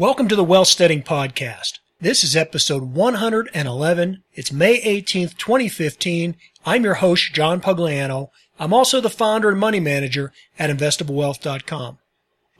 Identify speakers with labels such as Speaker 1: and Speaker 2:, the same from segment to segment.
Speaker 1: Welcome to the Wealthsteading Podcast. This is episode 111. It's May 18th, 2015. I'm your host, John Pugliano. I'm also the founder and money manager at investablewealth.com.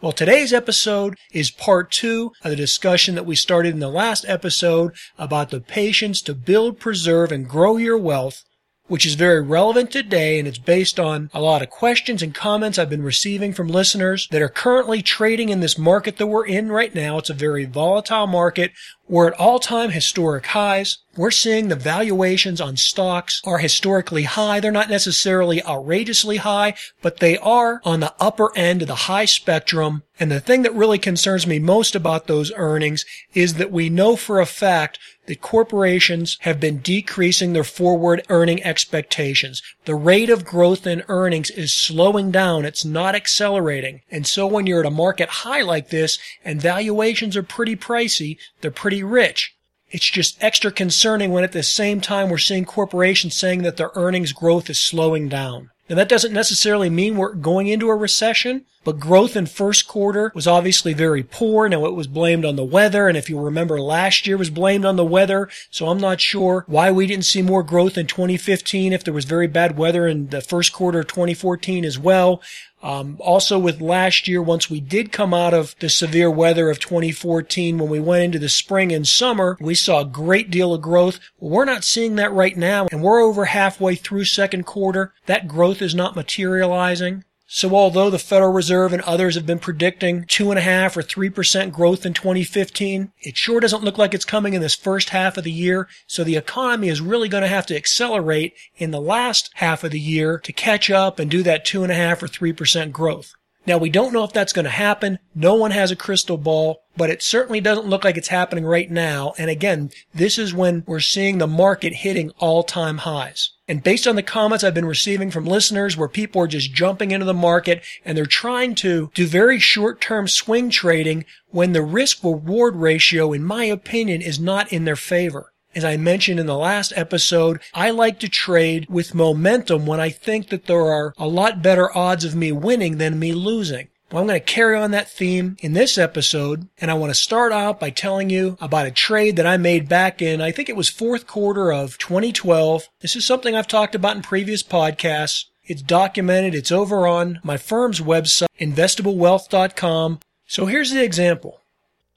Speaker 1: Well, today's episode is part two of the discussion that we started in the last episode about the patience to build, preserve, and grow your wealth which is very relevant today and it's based on a lot of questions and comments I've been receiving from listeners that are currently trading in this market that we're in right now. It's a very volatile market. We're at all-time historic highs. We're seeing the valuations on stocks are historically high. They're not necessarily outrageously high, but they are on the upper end of the high spectrum. And the thing that really concerns me most about those earnings is that we know for a fact that corporations have been decreasing their forward earning expectations. The rate of growth in earnings is slowing down. It's not accelerating. And so when you're at a market high like this and valuations are pretty pricey, they're pretty rich. It's just extra concerning when at the same time we're seeing corporations saying that their earnings growth is slowing down. Now that doesn't necessarily mean we're going into a recession, but growth in first quarter was obviously very poor. Now it was blamed on the weather. And if you remember last year was blamed on the weather. So I'm not sure why we didn't see more growth in 2015 if there was very bad weather in the first quarter of 2014 as well. Um, also with last year, once we did come out of the severe weather of 2014, when we went into the spring and summer, we saw a great deal of growth. We're not seeing that right now, and we're over halfway through second quarter. That growth is not materializing. So although the Federal Reserve and others have been predicting two and a half or three percent growth in 2015, it sure doesn't look like it's coming in this first half of the year. So the economy is really going to have to accelerate in the last half of the year to catch up and do that two and a half or three percent growth. Now we don't know if that's going to happen. No one has a crystal ball, but it certainly doesn't look like it's happening right now. And again, this is when we're seeing the market hitting all time highs. And based on the comments I've been receiving from listeners where people are just jumping into the market and they're trying to do very short term swing trading when the risk reward ratio, in my opinion, is not in their favor. As I mentioned in the last episode, I like to trade with momentum when I think that there are a lot better odds of me winning than me losing. Well, I'm going to carry on that theme in this episode, and I want to start out by telling you about a trade that I made back in, I think it was fourth quarter of 2012. This is something I've talked about in previous podcasts. It's documented. It's over on my firm's website, investablewealth.com. So here's the example.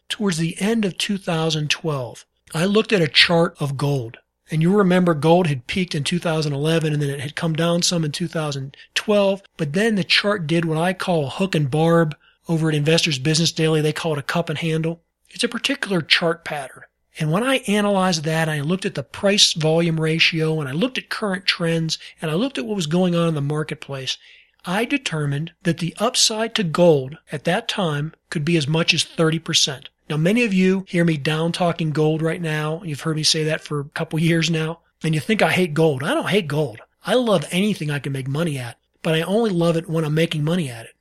Speaker 1: Towards the end of 2012, I looked at a chart of gold. And you remember gold had peaked in 2011 and then it had come down some in 2012. But then the chart did what I call a hook and barb over at Investors Business Daily. They call it a cup and handle. It's a particular chart pattern. And when I analyzed that, and I looked at the price volume ratio and I looked at current trends and I looked at what was going on in the marketplace. I determined that the upside to gold at that time could be as much as 30%. Now, many of you hear me down talking gold right now. You've heard me say that for a couple years now. And you think I hate gold. I don't hate gold. I love anything I can make money at, but I only love it when I'm making money at it.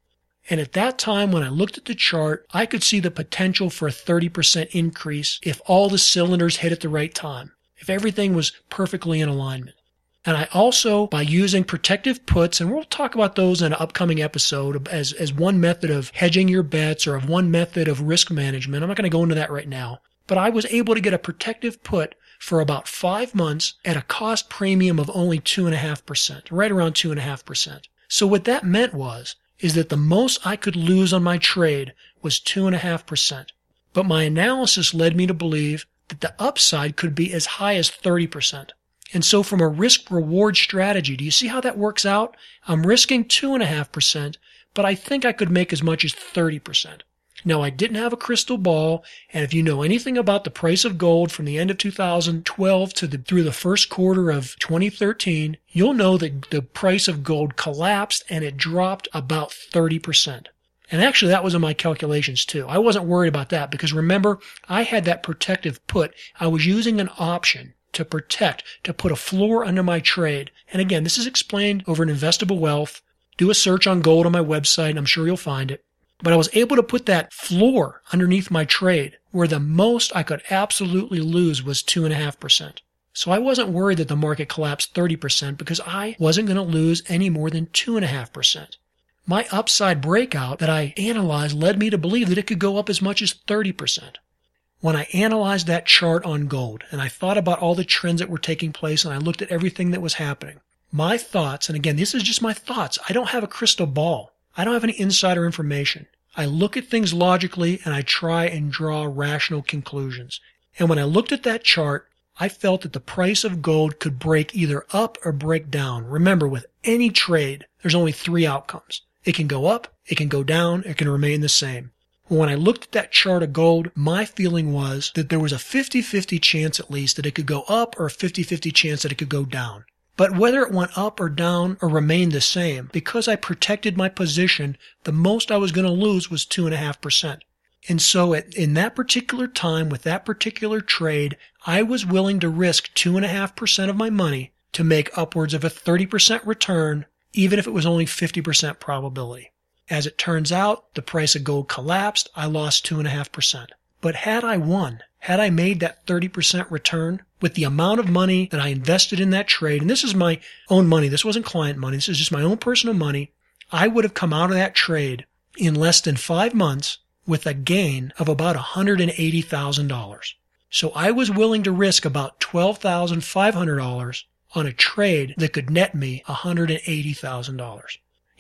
Speaker 1: And at that time, when I looked at the chart, I could see the potential for a 30% increase if all the cylinders hit at the right time, if everything was perfectly in alignment. And I also, by using protective puts, and we'll talk about those in an upcoming episode as, as one method of hedging your bets or of one method of risk management. I'm not going to go into that right now. But I was able to get a protective put for about five months at a cost premium of only 2.5%, right around 2.5%. So what that meant was, is that the most I could lose on my trade was 2.5%. But my analysis led me to believe that the upside could be as high as 30%. And so from a risk reward strategy, do you see how that works out? I'm risking 2.5%, but I think I could make as much as 30%. Now, I didn't have a crystal ball, and if you know anything about the price of gold from the end of 2012 to the, through the first quarter of 2013, you'll know that the price of gold collapsed and it dropped about 30%. And actually, that was in my calculations too. I wasn't worried about that because remember, I had that protective put. I was using an option to protect, to put a floor under my trade. And again, this is explained over in Investable Wealth. Do a search on gold on my website. I'm sure you'll find it. But I was able to put that floor underneath my trade where the most I could absolutely lose was 2.5%. So I wasn't worried that the market collapsed 30% because I wasn't going to lose any more than 2.5%. My upside breakout that I analyzed led me to believe that it could go up as much as 30%. When I analyzed that chart on gold and I thought about all the trends that were taking place and I looked at everything that was happening, my thoughts, and again, this is just my thoughts. I don't have a crystal ball. I don't have any insider information. I look at things logically and I try and draw rational conclusions. And when I looked at that chart, I felt that the price of gold could break either up or break down. Remember, with any trade, there's only three outcomes. It can go up, it can go down, it can remain the same. When I looked at that chart of gold, my feeling was that there was a 50-50 chance at least that it could go up or a 50-50 chance that it could go down. But whether it went up or down or remained the same, because I protected my position, the most I was going to lose was 2.5%. And so at, in that particular time with that particular trade, I was willing to risk 2.5% of my money to make upwards of a 30% return, even if it was only 50% probability. As it turns out, the price of gold collapsed. I lost 2.5%. But had I won, had I made that 30% return with the amount of money that I invested in that trade, and this is my own money, this wasn't client money, this is just my own personal money, I would have come out of that trade in less than five months with a gain of about $180,000. So I was willing to risk about $12,500 on a trade that could net me $180,000.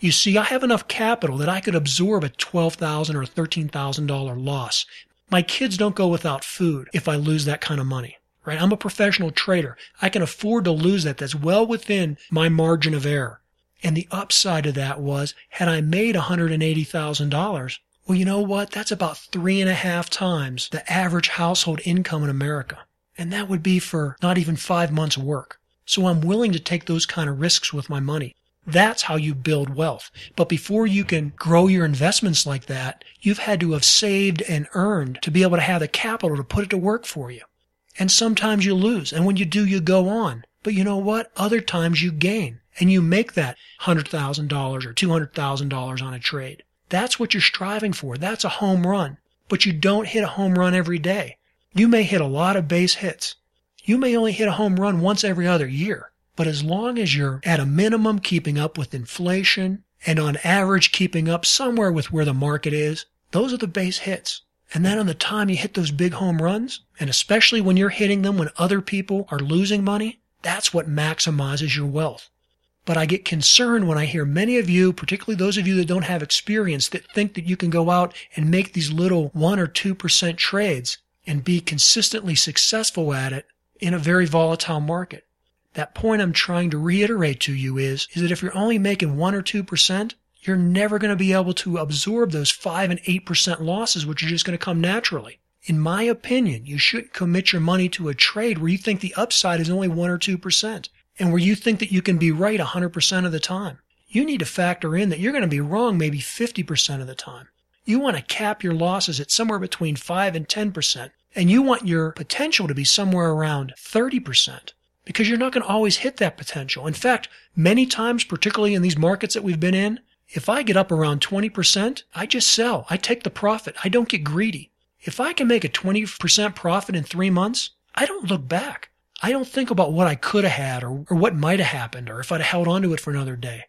Speaker 1: You see, I have enough capital that I could absorb a 12,000 or $13,000 loss. My kids don't go without food if I lose that kind of money, right? I'm a professional trader. I can afford to lose that. That's well within my margin of error. And the upside of that was, had I made $180,000, well, you know what? That's about three and a half times the average household income in America. And that would be for not even five months' work. So I'm willing to take those kind of risks with my money. That's how you build wealth. But before you can grow your investments like that, you've had to have saved and earned to be able to have the capital to put it to work for you. And sometimes you lose. And when you do, you go on. But you know what? Other times you gain and you make that $100,000 or $200,000 on a trade. That's what you're striving for. That's a home run. But you don't hit a home run every day. You may hit a lot of base hits. You may only hit a home run once every other year. But as long as you're at a minimum keeping up with inflation and on average keeping up somewhere with where the market is, those are the base hits. And then on the time you hit those big home runs, and especially when you're hitting them when other people are losing money, that's what maximizes your wealth. But I get concerned when I hear many of you, particularly those of you that don't have experience, that think that you can go out and make these little 1 or 2% trades and be consistently successful at it in a very volatile market. That point I'm trying to reiterate to you is, is that if you're only making 1 or 2%, you're never going to be able to absorb those 5 and 8% losses, which are just going to come naturally. In my opinion, you shouldn't commit your money to a trade where you think the upside is only 1 or 2% and where you think that you can be right 100% of the time. You need to factor in that you're going to be wrong maybe 50% of the time. You want to cap your losses at somewhere between 5 and 10%, and you want your potential to be somewhere around 30% because you're not going to always hit that potential. In fact, many times, particularly in these markets that we've been in, if I get up around 20%, I just sell. I take the profit. I don't get greedy. If I can make a 20% profit in three months, I don't look back. I don't think about what I could have had or, or what might have happened or if I'd held onto it for another day.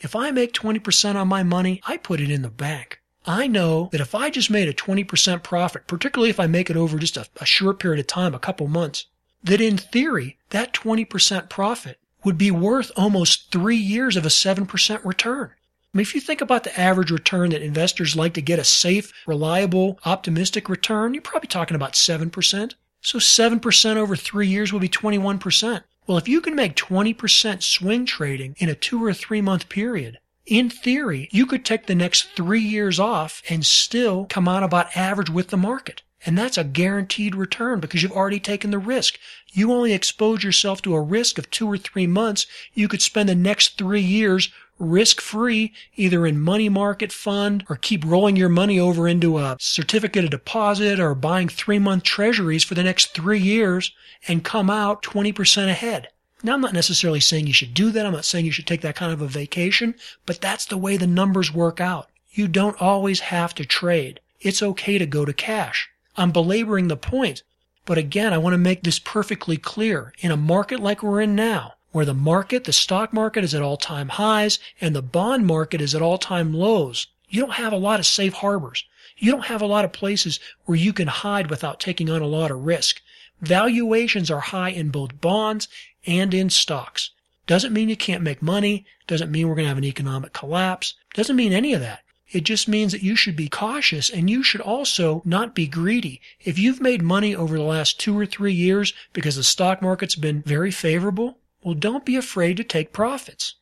Speaker 1: If I make 20% on my money, I put it in the bank. I know that if I just made a 20% profit, particularly if I make it over just a, a short period of time, a couple months, that in theory, that 20% profit would be worth almost three years of a 7% return. I mean, if you think about the average return that investors like to get a safe, reliable, optimistic return, you're probably talking about 7%. So 7% over three years will be 21%. Well, if you can make 20% swing trading in a two or three month period, in theory, you could take the next three years off and still come out about average with the market. And that's a guaranteed return because you've already taken the risk. You only expose yourself to a risk of two or three months. You could spend the next three years risk free, either in money market fund or keep rolling your money over into a certificate of deposit or buying three month treasuries for the next three years and come out 20% ahead. Now, I'm not necessarily saying you should do that. I'm not saying you should take that kind of a vacation, but that's the way the numbers work out. You don't always have to trade. It's okay to go to cash. I'm belaboring the point. But again, I want to make this perfectly clear. In a market like we're in now, where the market, the stock market is at all time highs and the bond market is at all time lows. You don't have a lot of safe harbors. You don't have a lot of places where you can hide without taking on a lot of risk. Valuations are high in both bonds and in stocks. Doesn't mean you can't make money. Doesn't mean we're going to have an economic collapse. Doesn't mean any of that. It just means that you should be cautious and you should also not be greedy. If you've made money over the last two or three years because the stock market's been very favorable, well, don't be afraid to take profits.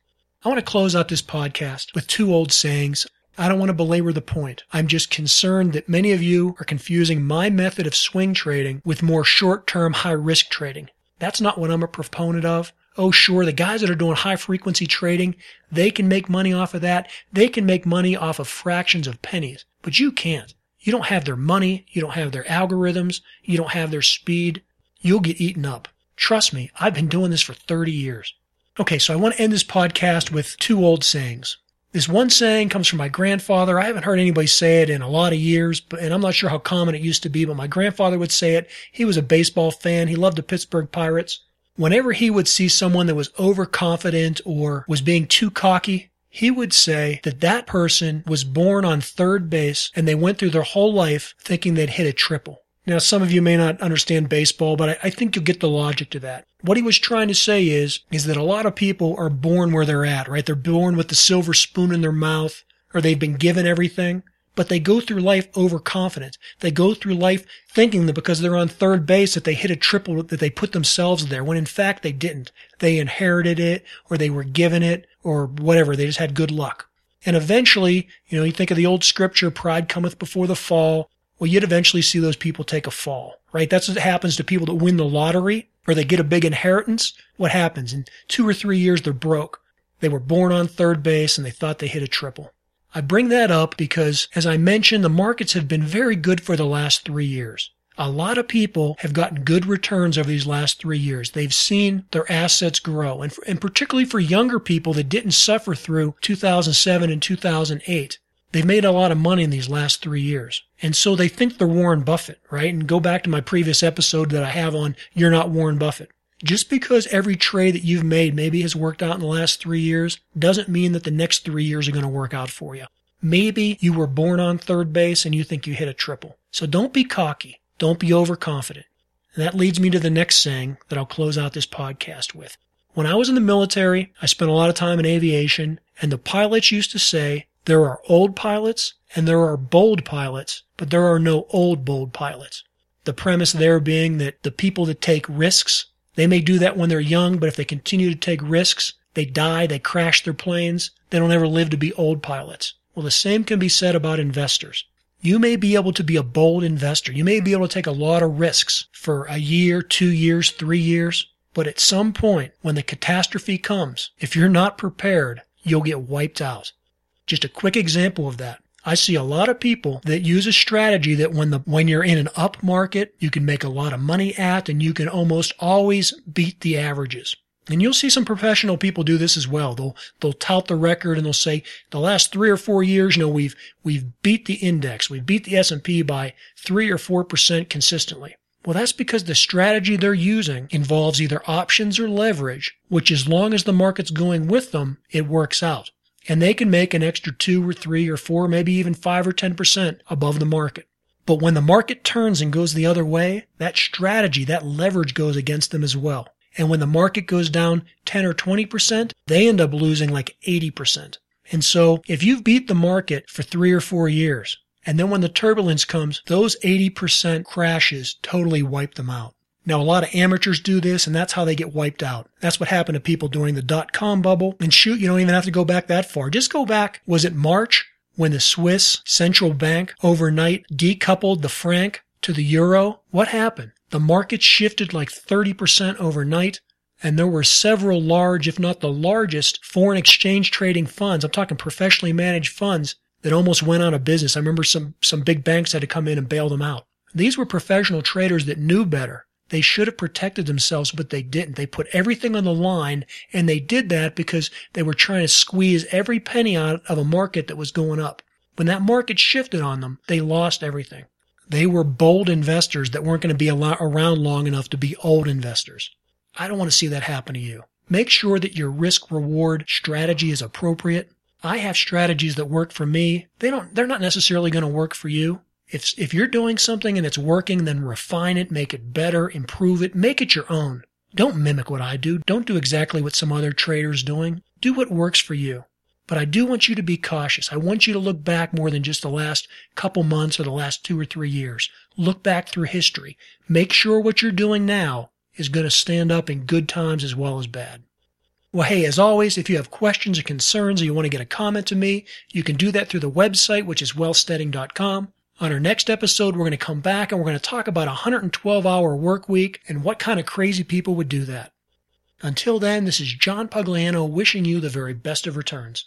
Speaker 1: I want to close out this podcast with two old sayings. I don't want to belabor the point. I'm just concerned that many of you are confusing my method of swing trading with more short term, high risk trading. That's not what I'm a proponent of. Oh, sure, the guys that are doing high frequency trading, they can make money off of that. They can make money off of fractions of pennies, but you can't. You don't have their money. You don't have their algorithms. You don't have their speed. You'll get eaten up. Trust me, I've been doing this for 30 years. Okay, so I want to end this podcast with two old sayings. This one saying comes from my grandfather. I haven't heard anybody say it in a lot of years, but, and I'm not sure how common it used to be, but my grandfather would say it. He was a baseball fan. He loved the Pittsburgh Pirates. Whenever he would see someone that was overconfident or was being too cocky, he would say that that person was born on third base and they went through their whole life thinking they'd hit a triple. Now, some of you may not understand baseball, but I, I, think you'll get the logic to that. What he was trying to say is, is that a lot of people are born where they're at, right? They're born with the silver spoon in their mouth or they've been given everything but they go through life overconfident. They go through life thinking that because they're on third base that they hit a triple that they put themselves there when in fact they didn't. They inherited it or they were given it or whatever. They just had good luck. And eventually, you know, you think of the old scripture, pride cometh before the fall. Well, you'd eventually see those people take a fall, right? That's what happens to people that win the lottery or they get a big inheritance. What happens? In two or three years, they're broke. They were born on third base and they thought they hit a triple. I bring that up because, as I mentioned, the markets have been very good for the last three years. A lot of people have gotten good returns over these last three years. They've seen their assets grow. And, and particularly for younger people that didn't suffer through 2007 and 2008, they've made a lot of money in these last three years. And so they think they're Warren Buffett, right? And go back to my previous episode that I have on You're Not Warren Buffett. Just because every trade that you've made maybe has worked out in the last three years doesn't mean that the next three years are going to work out for you. Maybe you were born on third base and you think you hit a triple. So don't be cocky. Don't be overconfident. And that leads me to the next saying that I'll close out this podcast with. When I was in the military, I spent a lot of time in aviation, and the pilots used to say, there are old pilots and there are bold pilots, but there are no old bold pilots. The premise there being that the people that take risks they may do that when they're young, but if they continue to take risks, they die, they crash their planes, they don't ever live to be old pilots. Well, the same can be said about investors. You may be able to be a bold investor. You may be able to take a lot of risks for a year, two years, three years. But at some point, when the catastrophe comes, if you're not prepared, you'll get wiped out. Just a quick example of that. I see a lot of people that use a strategy that when the when you're in an up market, you can make a lot of money at and you can almost always beat the averages. And you'll see some professional people do this as well. They'll they'll tout the record and they'll say the last 3 or 4 years, you know, we've we've beat the index. We've beat the S&P by 3 or 4% consistently. Well, that's because the strategy they're using involves either options or leverage, which as long as the market's going with them, it works out and they can make an extra two or three or four, maybe even five or 10% above the market. But when the market turns and goes the other way, that strategy, that leverage goes against them as well. And when the market goes down 10 or 20%, they end up losing like 80%. And so if you've beat the market for three or four years, and then when the turbulence comes, those 80% crashes totally wipe them out. Now, a lot of amateurs do this, and that's how they get wiped out. That's what happened to people during the dot com bubble. And shoot, you don't even have to go back that far. Just go back. Was it March when the Swiss central bank overnight decoupled the franc to the euro? What happened? The market shifted like 30% overnight. And there were several large, if not the largest, foreign exchange trading funds. I'm talking professionally managed funds that almost went out of business. I remember some, some big banks had to come in and bail them out. These were professional traders that knew better. They should have protected themselves, but they didn't. They put everything on the line, and they did that because they were trying to squeeze every penny out of a market that was going up. When that market shifted on them, they lost everything. They were bold investors that weren't going to be around long enough to be old investors. I don't want to see that happen to you. Make sure that your risk reward strategy is appropriate. I have strategies that work for me. They don't, they're not necessarily going to work for you. If, if you're doing something and it's working, then refine it, make it better, improve it, make it your own. Don't mimic what I do. Don't do exactly what some other trader's doing. Do what works for you. But I do want you to be cautious. I want you to look back more than just the last couple months or the last two or three years. Look back through history. Make sure what you're doing now is going to stand up in good times as well as bad. Well, hey, as always, if you have questions or concerns or you want to get a comment to me, you can do that through the website, which is wealthsteading.com. On our next episode, we're going to come back and we're going to talk about a 112 hour work week and what kind of crazy people would do that. Until then, this is John Pugliano wishing you the very best of returns.